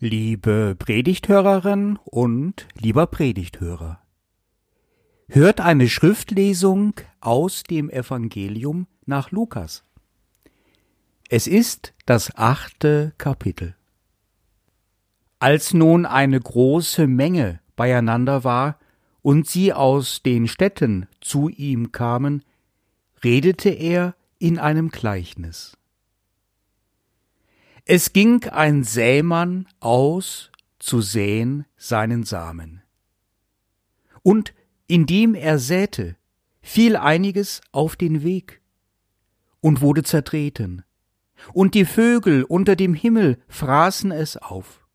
Liebe Predigthörerin und lieber Predigthörer, hört eine Schriftlesung aus dem Evangelium nach Lukas. Es ist das achte Kapitel. Als nun eine große Menge beieinander war und sie aus den Städten zu ihm kamen, redete er in einem Gleichnis. Es ging ein Sämann aus zu säen seinen Samen. Und indem er säte, fiel einiges auf den Weg und wurde zertreten, und die Vögel unter dem Himmel fraßen es auf.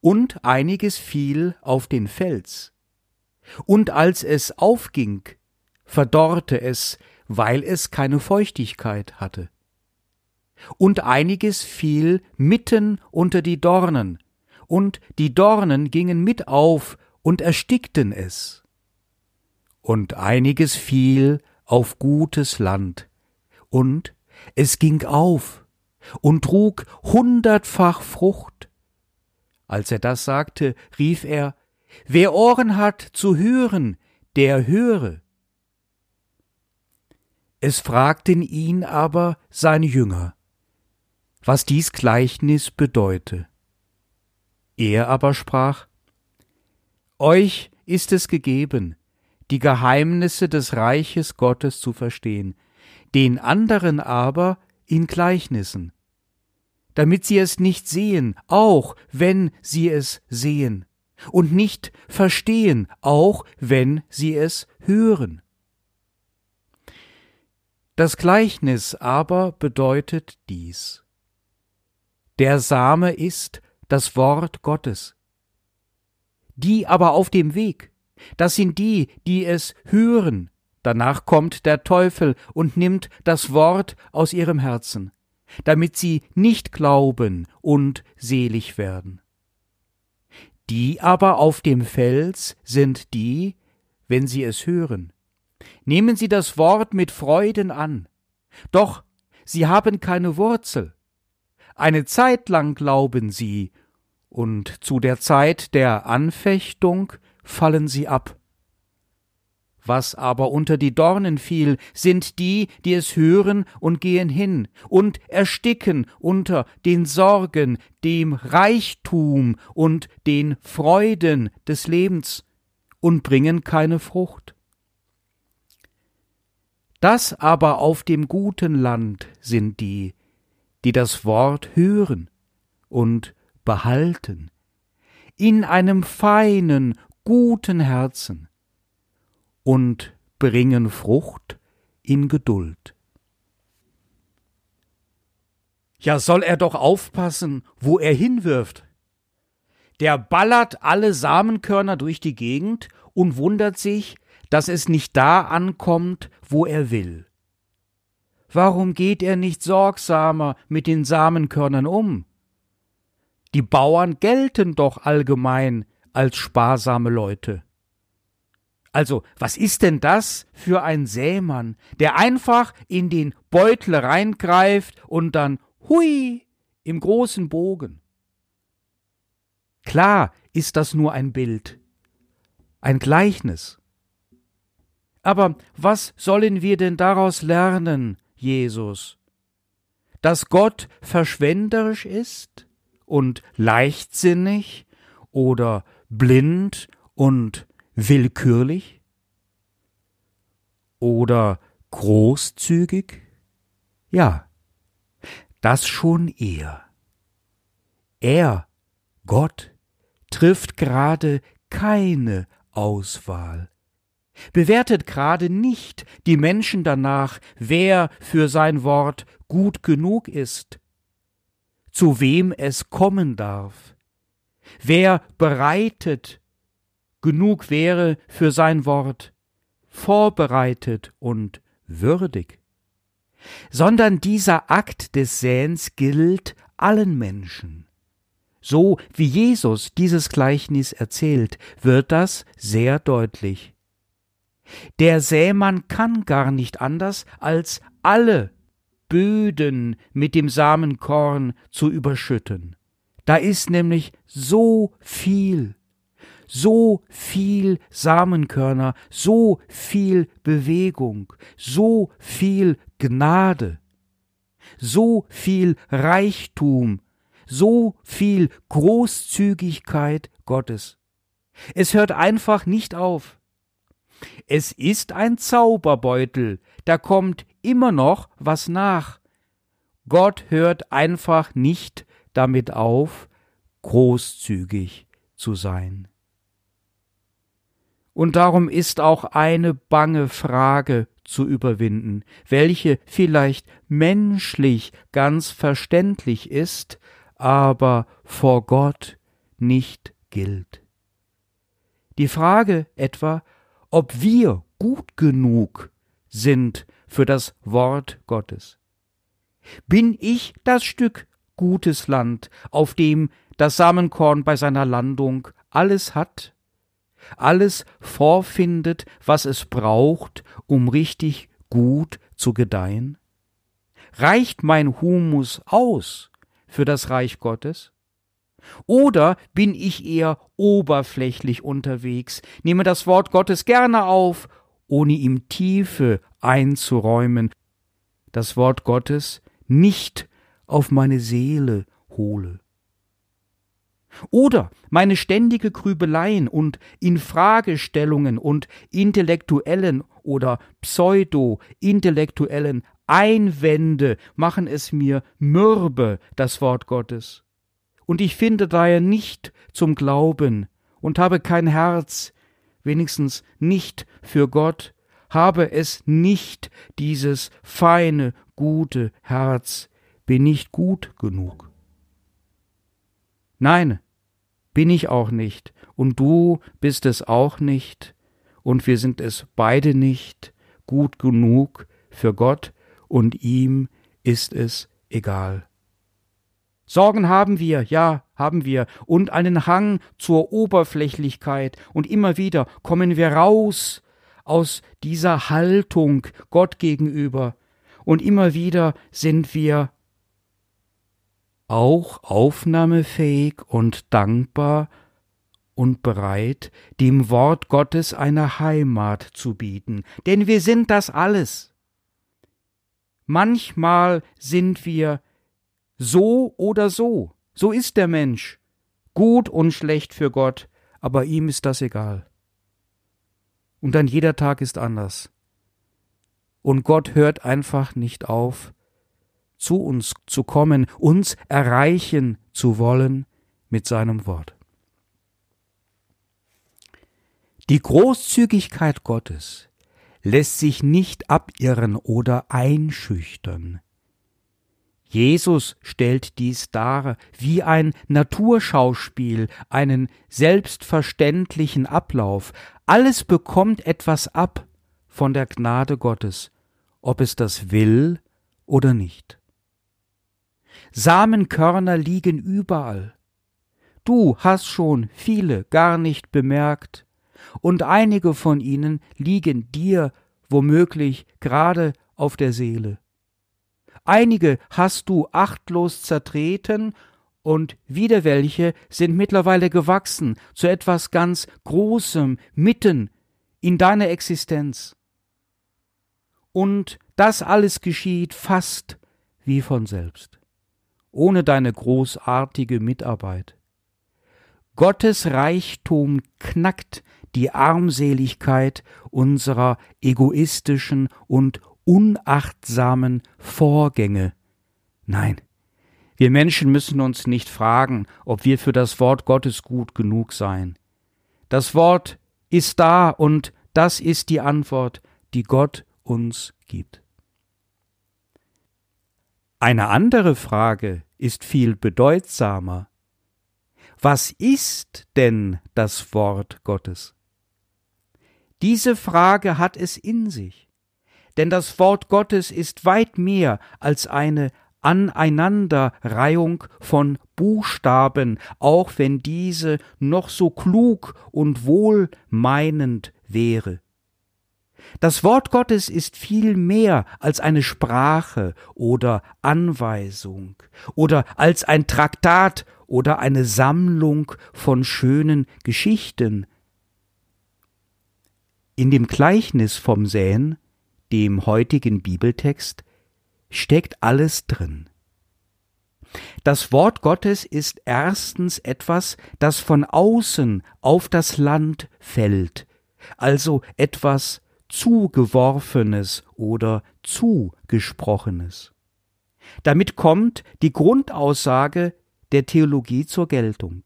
Und einiges fiel auf den Fels, und als es aufging, verdorrte es, weil es keine Feuchtigkeit hatte und einiges fiel mitten unter die Dornen, und die Dornen gingen mit auf und erstickten es. Und einiges fiel auf gutes Land, und es ging auf und trug hundertfach Frucht. Als er das sagte, rief er, Wer Ohren hat zu hören, der höre. Es fragten ihn aber seine Jünger, was dies Gleichnis bedeute. Er aber sprach, Euch ist es gegeben, die Geheimnisse des Reiches Gottes zu verstehen, den anderen aber in Gleichnissen, damit sie es nicht sehen, auch wenn sie es sehen, und nicht verstehen, auch wenn sie es hören. Das Gleichnis aber bedeutet dies. Der Same ist das Wort Gottes. Die aber auf dem Weg, das sind die, die es hören. Danach kommt der Teufel und nimmt das Wort aus ihrem Herzen, damit sie nicht glauben und selig werden. Die aber auf dem Fels sind die, wenn sie es hören. Nehmen sie das Wort mit Freuden an, doch sie haben keine Wurzel, eine Zeit lang glauben sie, und zu der Zeit der Anfechtung fallen sie ab. Was aber unter die Dornen fiel, sind die, die es hören und gehen hin und ersticken unter den Sorgen, dem Reichtum und den Freuden des Lebens und bringen keine Frucht. Das aber auf dem guten Land sind die, die das Wort hören und behalten, in einem feinen, guten Herzen und bringen Frucht in Geduld. Ja, soll er doch aufpassen, wo er hinwirft. Der ballert alle Samenkörner durch die Gegend und wundert sich, dass es nicht da ankommt, wo er will. Warum geht er nicht sorgsamer mit den Samenkörnern um? Die Bauern gelten doch allgemein als sparsame Leute. Also, was ist denn das für ein Sämann, der einfach in den Beutel reingreift und dann hui im großen Bogen? Klar ist das nur ein Bild, ein Gleichnis. Aber was sollen wir denn daraus lernen, Jesus, dass Gott verschwenderisch ist und leichtsinnig oder blind und willkürlich oder großzügig? Ja, das schon eher. Er, Gott, trifft gerade keine Auswahl bewertet gerade nicht die Menschen danach, wer für sein Wort gut genug ist, zu wem es kommen darf, wer bereitet genug wäre für sein Wort, vorbereitet und würdig, sondern dieser Akt des Säens gilt allen Menschen. So wie Jesus dieses Gleichnis erzählt, wird das sehr deutlich. Der Sämann kann gar nicht anders, als alle Böden mit dem Samenkorn zu überschütten. Da ist nämlich so viel, so viel Samenkörner, so viel Bewegung, so viel Gnade, so viel Reichtum, so viel Großzügigkeit Gottes. Es hört einfach nicht auf. Es ist ein Zauberbeutel, da kommt immer noch was nach. Gott hört einfach nicht damit auf, großzügig zu sein. Und darum ist auch eine bange Frage zu überwinden, welche vielleicht menschlich ganz verständlich ist, aber vor Gott nicht gilt. Die Frage etwa, ob wir gut genug sind für das Wort Gottes. Bin ich das Stück gutes Land, auf dem das Samenkorn bei seiner Landung alles hat, alles vorfindet, was es braucht, um richtig gut zu gedeihen? Reicht mein Humus aus für das Reich Gottes? Oder bin ich eher oberflächlich unterwegs, nehme das Wort Gottes gerne auf, ohne ihm Tiefe einzuräumen, das Wort Gottes nicht auf meine Seele hole. Oder meine ständige Grübeleien und Infragestellungen und intellektuellen oder pseudo-intellektuellen Einwände machen es mir mürbe, das Wort Gottes. Und ich finde daher nicht zum Glauben und habe kein Herz, wenigstens nicht für Gott, habe es nicht dieses feine, gute Herz, bin nicht gut genug. Nein, bin ich auch nicht, und du bist es auch nicht, und wir sind es beide nicht gut genug für Gott, und ihm ist es egal. Sorgen haben wir, ja, haben wir, und einen Hang zur Oberflächlichkeit, und immer wieder kommen wir raus aus dieser Haltung Gott gegenüber, und immer wieder sind wir auch aufnahmefähig und dankbar und bereit, dem Wort Gottes eine Heimat zu bieten, denn wir sind das alles. Manchmal sind wir so oder so, so ist der Mensch, gut und schlecht für Gott, aber ihm ist das egal. Und dann jeder Tag ist anders. Und Gott hört einfach nicht auf, zu uns zu kommen, uns erreichen zu wollen mit seinem Wort. Die Großzügigkeit Gottes lässt sich nicht abirren oder einschüchtern. Jesus stellt dies dar wie ein Naturschauspiel, einen selbstverständlichen Ablauf. Alles bekommt etwas ab von der Gnade Gottes, ob es das will oder nicht. Samenkörner liegen überall. Du hast schon viele gar nicht bemerkt, und einige von ihnen liegen dir womöglich gerade auf der Seele. Einige hast du achtlos zertreten, und wieder welche sind mittlerweile gewachsen zu etwas ganz Großem mitten in deiner Existenz. Und das alles geschieht fast wie von selbst ohne deine großartige Mitarbeit. Gottes Reichtum knackt die Armseligkeit unserer egoistischen und unachtsamen Vorgänge. Nein, wir Menschen müssen uns nicht fragen, ob wir für das Wort Gottes gut genug seien. Das Wort ist da und das ist die Antwort, die Gott uns gibt. Eine andere Frage ist viel bedeutsamer. Was ist denn das Wort Gottes? Diese Frage hat es in sich, denn das Wort Gottes ist weit mehr als eine Aneinanderreihung von Buchstaben, auch wenn diese noch so klug und wohlmeinend wäre. Das Wort Gottes ist viel mehr als eine Sprache oder Anweisung oder als ein Traktat oder eine Sammlung von schönen Geschichten. In dem Gleichnis vom Säen, dem heutigen Bibeltext, steckt alles drin. Das Wort Gottes ist erstens etwas, das von außen auf das Land fällt, also etwas zugeworfenes oder zugesprochenes. Damit kommt die Grundaussage der Theologie zur Geltung.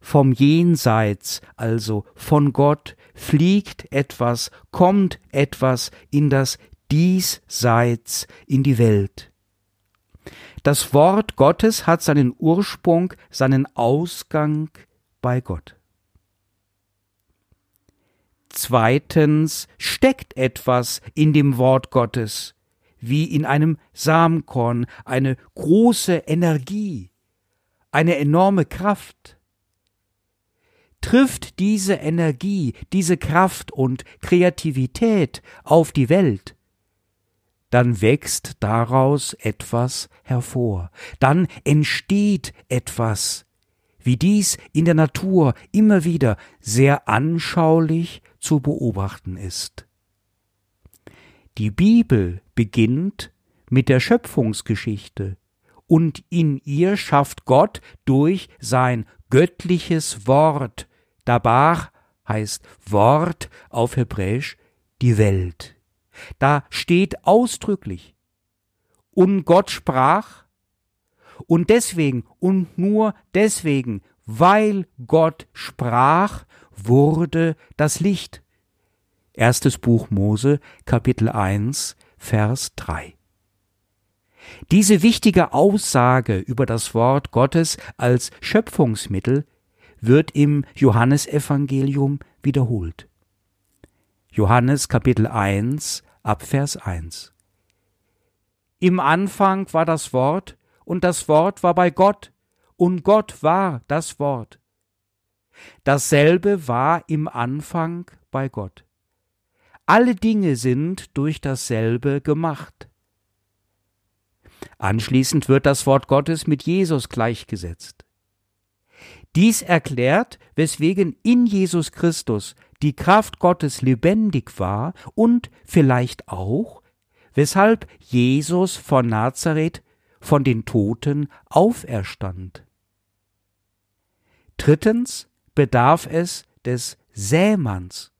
Vom Jenseits, also von Gott, fliegt etwas, kommt etwas in das Diesseits, in die Welt. Das Wort Gottes hat seinen Ursprung, seinen Ausgang bei Gott. Zweitens steckt etwas in dem Wort Gottes, wie in einem Samenkorn, eine große Energie, eine enorme Kraft. Trifft diese Energie, diese Kraft und Kreativität auf die Welt, dann wächst daraus etwas hervor, dann entsteht etwas, wie dies in der Natur immer wieder sehr anschaulich zu beobachten ist. Die Bibel beginnt mit der Schöpfungsgeschichte, und in ihr schafft Gott durch sein göttliches Wort, Dabar heißt Wort auf Hebräisch, die Welt. Da steht ausdrücklich, und Gott sprach, und deswegen und nur deswegen, weil Gott sprach, wurde das Licht. Erstes Buch Mose, Kapitel 1, Vers 3. Diese wichtige Aussage über das Wort Gottes als Schöpfungsmittel wird im Johannesevangelium wiederholt. Johannes Kapitel 1 ab Vers 1. Im Anfang war das Wort, und das Wort war bei Gott, und Gott war das Wort. Dasselbe war im Anfang bei Gott. Alle Dinge sind durch dasselbe gemacht. Anschließend wird das Wort Gottes mit Jesus gleichgesetzt. Dies erklärt, weswegen in Jesus Christus die Kraft Gottes lebendig war und vielleicht auch, weshalb Jesus von Nazareth von den Toten auferstand. Drittens bedarf es des Sämanns.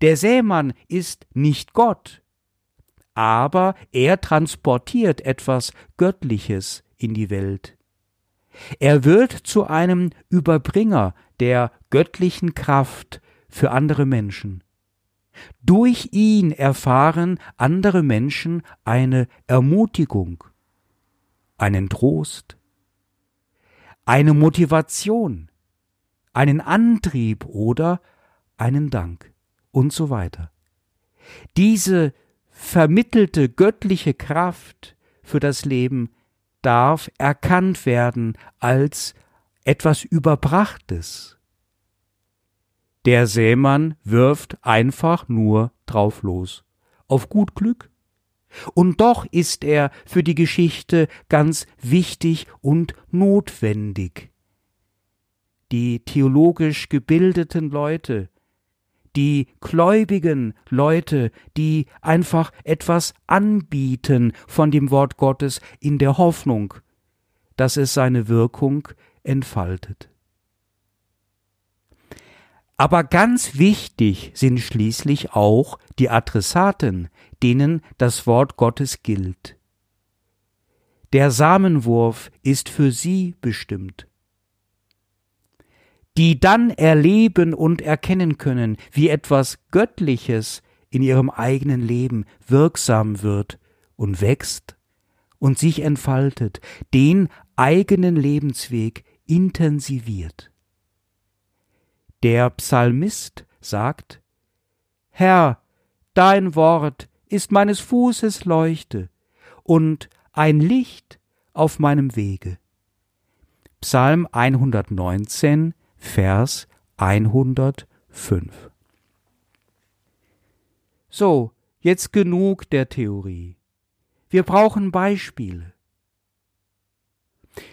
Der Sämann ist nicht Gott, aber er transportiert etwas Göttliches in die Welt. Er wird zu einem Überbringer der göttlichen Kraft für andere Menschen. Durch ihn erfahren andere Menschen eine Ermutigung, einen Trost, eine Motivation, einen Antrieb oder einen Dank und so weiter. Diese vermittelte göttliche Kraft für das Leben darf erkannt werden als etwas Überbrachtes. Der Sämann wirft einfach nur drauf los, auf gut Glück. Und doch ist er für die Geschichte ganz wichtig und notwendig. Die theologisch gebildeten Leute, die gläubigen Leute, die einfach etwas anbieten von dem Wort Gottes in der Hoffnung, dass es seine Wirkung entfaltet. Aber ganz wichtig sind schließlich auch die Adressaten, denen das Wort Gottes gilt. Der Samenwurf ist für sie bestimmt die dann erleben und erkennen können, wie etwas Göttliches in ihrem eigenen Leben wirksam wird und wächst und sich entfaltet, den eigenen Lebensweg intensiviert. Der Psalmist sagt, Herr, dein Wort ist meines Fußes Leuchte und ein Licht auf meinem Wege. Psalm 119, Vers 105. So, jetzt genug der Theorie. Wir brauchen Beispiele.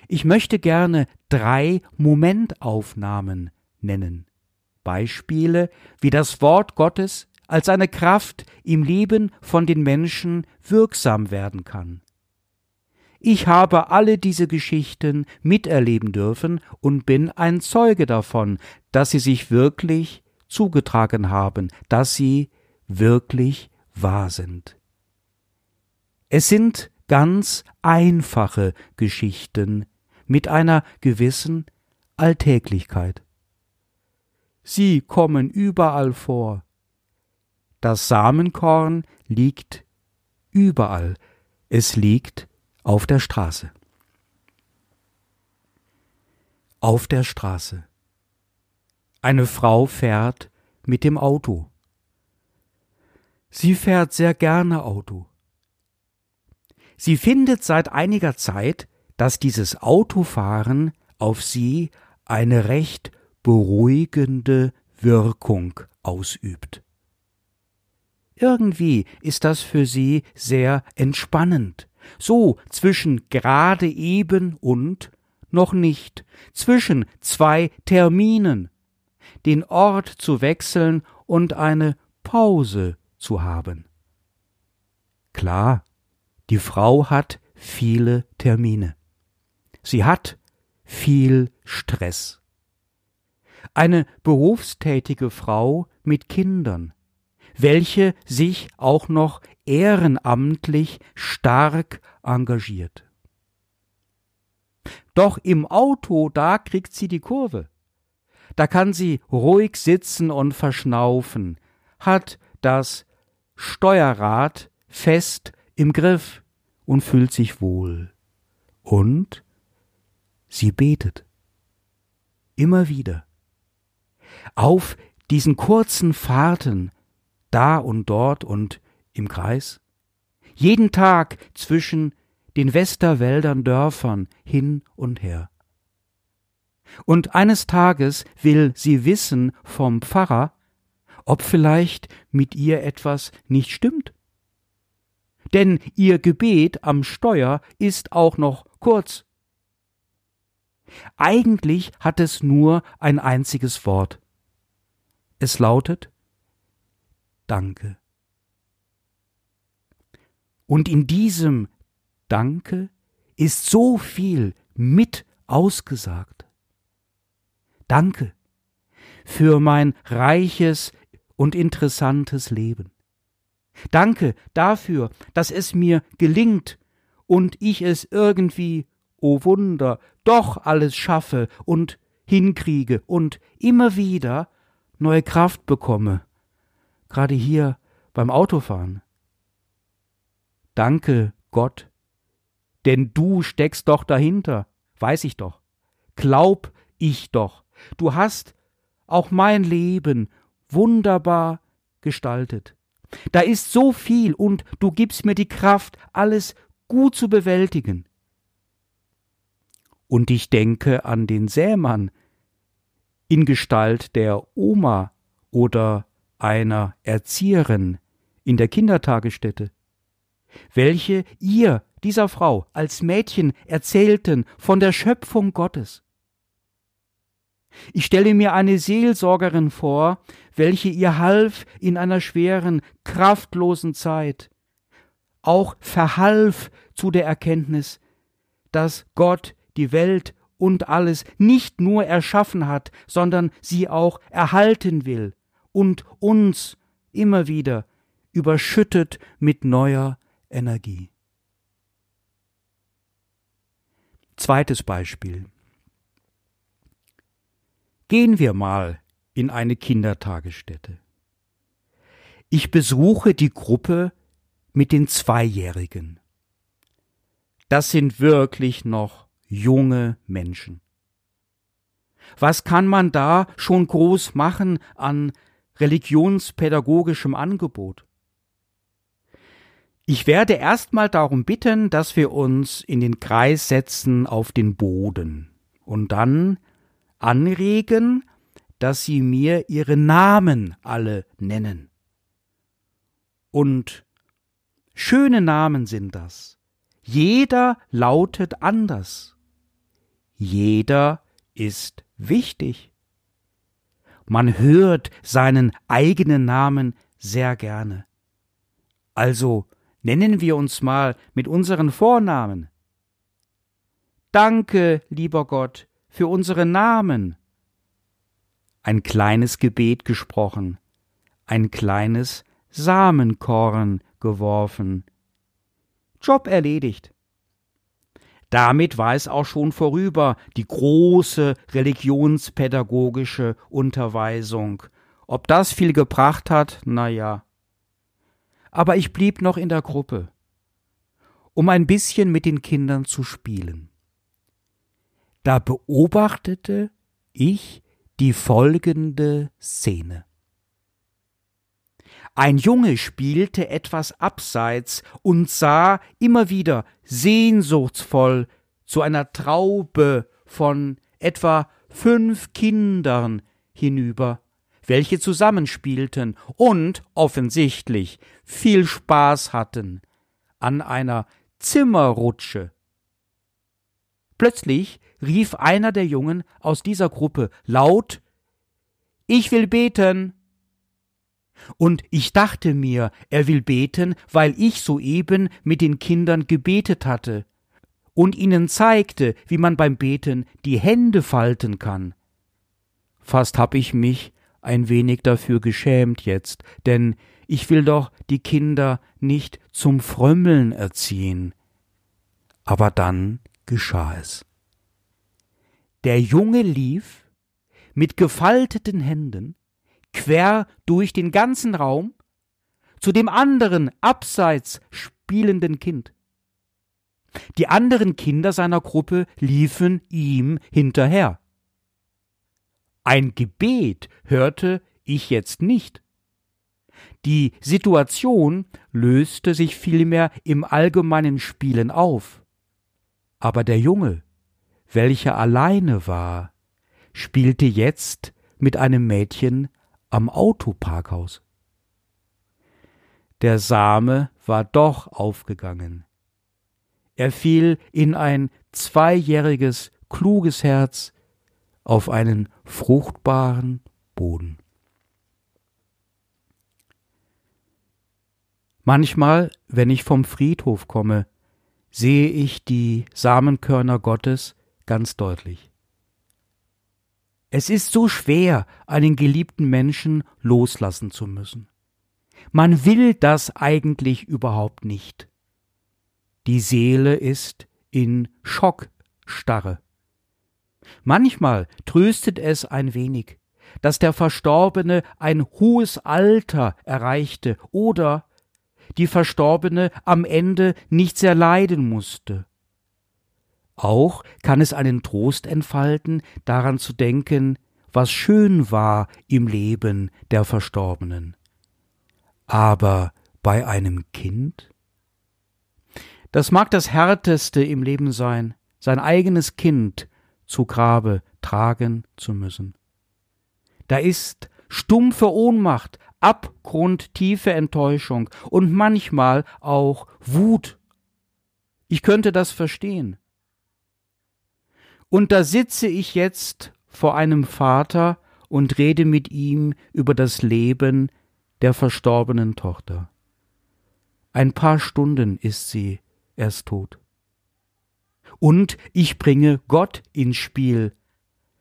Ich möchte gerne drei Momentaufnahmen nennen. Beispiele, wie das Wort Gottes als eine Kraft im Leben von den Menschen wirksam werden kann. Ich habe alle diese Geschichten miterleben dürfen und bin ein Zeuge davon, dass sie sich wirklich zugetragen haben, dass sie wirklich wahr sind. Es sind ganz einfache Geschichten mit einer gewissen Alltäglichkeit. Sie kommen überall vor. Das Samenkorn liegt überall. Es liegt auf der Straße. Auf der Straße. Eine Frau fährt mit dem Auto. Sie fährt sehr gerne Auto. Sie findet seit einiger Zeit, dass dieses Autofahren auf sie eine recht beruhigende Wirkung ausübt. Irgendwie ist das für sie sehr entspannend, so zwischen gerade eben und noch nicht, zwischen zwei Terminen, den Ort zu wechseln und eine Pause zu haben. Klar, die Frau hat viele Termine. Sie hat viel Stress. Eine berufstätige Frau mit Kindern, welche sich auch noch ehrenamtlich stark engagiert. Doch im Auto, da kriegt sie die Kurve. Da kann sie ruhig sitzen und verschnaufen, hat das Steuerrad fest im Griff und fühlt sich wohl. Und sie betet. Immer wieder. Auf diesen kurzen Fahrten, da und dort und im Kreis, jeden Tag zwischen den Westerwäldern Dörfern hin und her. Und eines Tages will sie wissen vom Pfarrer, ob vielleicht mit ihr etwas nicht stimmt. Denn ihr Gebet am Steuer ist auch noch kurz. Eigentlich hat es nur ein einziges Wort. Es lautet Danke. Und in diesem Danke ist so viel mit ausgesagt. Danke für mein reiches und interessantes Leben. Danke dafür, dass es mir gelingt und ich es irgendwie, o oh Wunder, doch alles schaffe und hinkriege und immer wieder neue Kraft bekomme, gerade hier beim Autofahren. Danke, Gott, denn du steckst doch dahinter, weiß ich doch, glaub ich doch, du hast auch mein Leben wunderbar gestaltet. Da ist so viel und du gibst mir die Kraft, alles gut zu bewältigen. Und ich denke an den Sämann in Gestalt der Oma oder einer Erzieherin in der Kindertagesstätte, welche ihr, dieser Frau, als Mädchen erzählten von der Schöpfung Gottes. Ich stelle mir eine Seelsorgerin vor, welche ihr half in einer schweren, kraftlosen Zeit, auch verhalf zu der Erkenntnis, dass Gott die Welt und alles nicht nur erschaffen hat, sondern sie auch erhalten will und uns immer wieder überschüttet mit neuer Energie. Zweites Beispiel. Gehen wir mal in eine Kindertagesstätte. Ich besuche die Gruppe mit den Zweijährigen. Das sind wirklich noch junge Menschen. Was kann man da schon groß machen an religionspädagogischem Angebot? Ich werde erstmal darum bitten, dass wir uns in den Kreis setzen auf den Boden und dann anregen, dass sie mir ihre Namen alle nennen. Und schöne Namen sind das. Jeder lautet anders. jeder ist wichtig. Man hört seinen eigenen Namen sehr gerne. Also nennen wir uns mal mit unseren Vornamen. Danke, lieber Gott, für unsere Namen. Ein kleines Gebet gesprochen, ein kleines Samenkorn geworfen. Job erledigt. Damit war es auch schon vorüber, die große religionspädagogische Unterweisung. Ob das viel gebracht hat, na ja. Aber ich blieb noch in der Gruppe, um ein bisschen mit den Kindern zu spielen. Da beobachtete ich die folgende Szene. Ein Junge spielte etwas abseits und sah immer wieder sehnsuchtsvoll zu einer Traube von etwa fünf Kindern hinüber, welche zusammenspielten und offensichtlich viel Spaß hatten an einer Zimmerrutsche. Plötzlich rief einer der Jungen aus dieser Gruppe laut Ich will beten. Und ich dachte mir, er will beten, weil ich soeben mit den Kindern gebetet hatte und ihnen zeigte, wie man beim Beten die Hände falten kann. Fast hab ich mich ein wenig dafür geschämt jetzt, denn ich will doch die Kinder nicht zum Frömmeln erziehen. Aber dann geschah es. Der Junge lief mit gefalteten Händen quer durch den ganzen Raum zu dem anderen abseits spielenden Kind. Die anderen Kinder seiner Gruppe liefen ihm hinterher. Ein Gebet hörte ich jetzt nicht. Die Situation löste sich vielmehr im allgemeinen Spielen auf. Aber der Junge, welcher alleine war, spielte jetzt mit einem Mädchen am Autoparkhaus. Der Same war doch aufgegangen. Er fiel in ein zweijähriges, kluges Herz auf einen fruchtbaren Boden. Manchmal, wenn ich vom Friedhof komme, sehe ich die Samenkörner Gottes ganz deutlich. Es ist so schwer, einen geliebten Menschen loslassen zu müssen. Man will das eigentlich überhaupt nicht. Die Seele ist in Schockstarre. Manchmal tröstet es ein wenig, dass der Verstorbene ein hohes Alter erreichte oder die Verstorbene am Ende nicht sehr leiden musste. Auch kann es einen Trost entfalten, daran zu denken, was schön war im Leben der Verstorbenen. Aber bei einem Kind? Das mag das Härteste im Leben sein, sein eigenes Kind zu Grabe tragen zu müssen. Da ist stumpfe Ohnmacht, abgrundtiefe Enttäuschung und manchmal auch Wut. Ich könnte das verstehen. Und da sitze ich jetzt vor einem Vater und rede mit ihm über das Leben der verstorbenen Tochter. Ein paar Stunden ist sie erst tot. Und ich bringe Gott ins Spiel.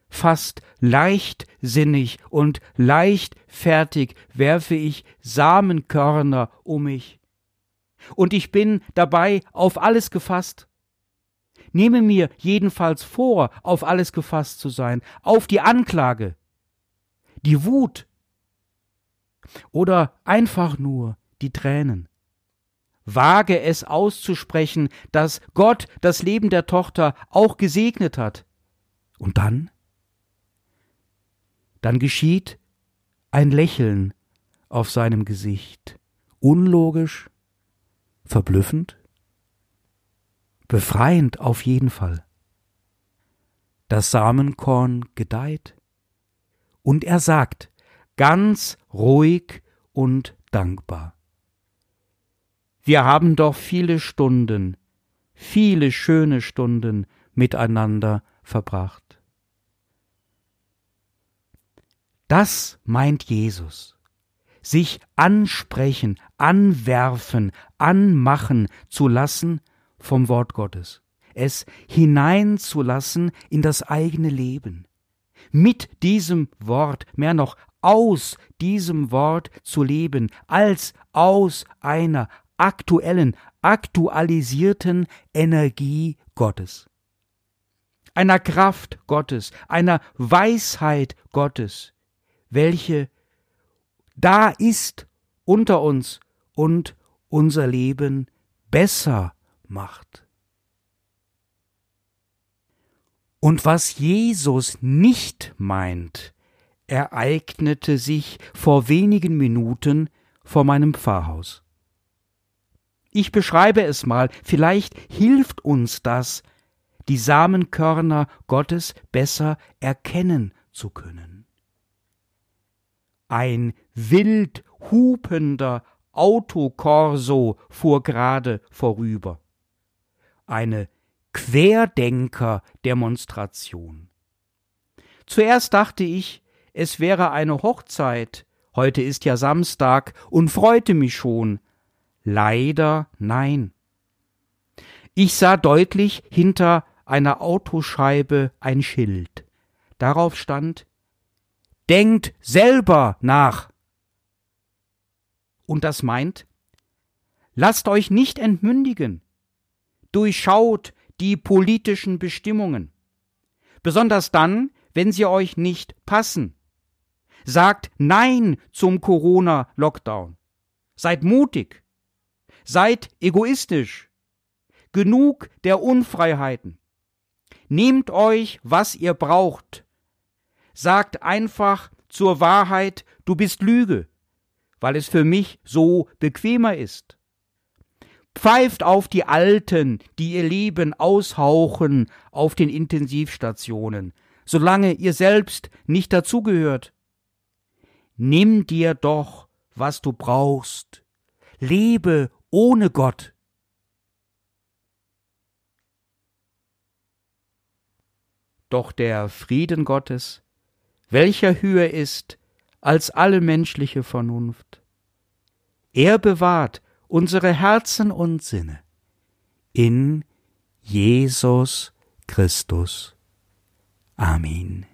Fast leichtsinnig und leichtfertig werfe ich Samenkörner um mich. Und ich bin dabei auf alles gefasst nehme mir jedenfalls vor, auf alles gefasst zu sein, auf die Anklage, die Wut oder einfach nur die Tränen. Wage es auszusprechen, dass Gott das Leben der Tochter auch gesegnet hat. Und dann? Dann geschieht ein Lächeln auf seinem Gesicht, unlogisch, verblüffend, Befreiend auf jeden Fall. Das Samenkorn gedeiht und er sagt, ganz ruhig und dankbar. Wir haben doch viele Stunden, viele schöne Stunden miteinander verbracht. Das meint Jesus, sich ansprechen, anwerfen, anmachen zu lassen vom Wort Gottes, es hineinzulassen in das eigene Leben, mit diesem Wort, mehr noch aus diesem Wort zu leben, als aus einer aktuellen, aktualisierten Energie Gottes, einer Kraft Gottes, einer Weisheit Gottes, welche da ist unter uns und unser Leben besser macht. Und was Jesus nicht meint, ereignete sich vor wenigen Minuten vor meinem Pfarrhaus. Ich beschreibe es mal, vielleicht hilft uns das, die Samenkörner Gottes besser erkennen zu können. Ein wild hupender Autokorso fuhr gerade vorüber. Eine Querdenker-Demonstration. Zuerst dachte ich, es wäre eine Hochzeit, heute ist ja Samstag, und freute mich schon. Leider nein. Ich sah deutlich hinter einer Autoscheibe ein Schild. Darauf stand Denkt selber nach. Und das meint, lasst euch nicht entmündigen, durchschaut die politischen Bestimmungen, besonders dann, wenn sie euch nicht passen. Sagt Nein zum Corona-Lockdown. Seid mutig. Seid egoistisch. Genug der Unfreiheiten. Nehmt euch, was ihr braucht. Sagt einfach zur Wahrheit, du bist Lüge, weil es für mich so bequemer ist. Pfeift auf die Alten, die ihr Leben aushauchen auf den Intensivstationen, solange ihr selbst nicht dazugehört. Nimm dir doch, was du brauchst. Lebe ohne Gott. Doch der Frieden Gottes, welcher höher ist als alle menschliche Vernunft, er bewahrt unsere Herzen und Sinne in Jesus Christus. Amen.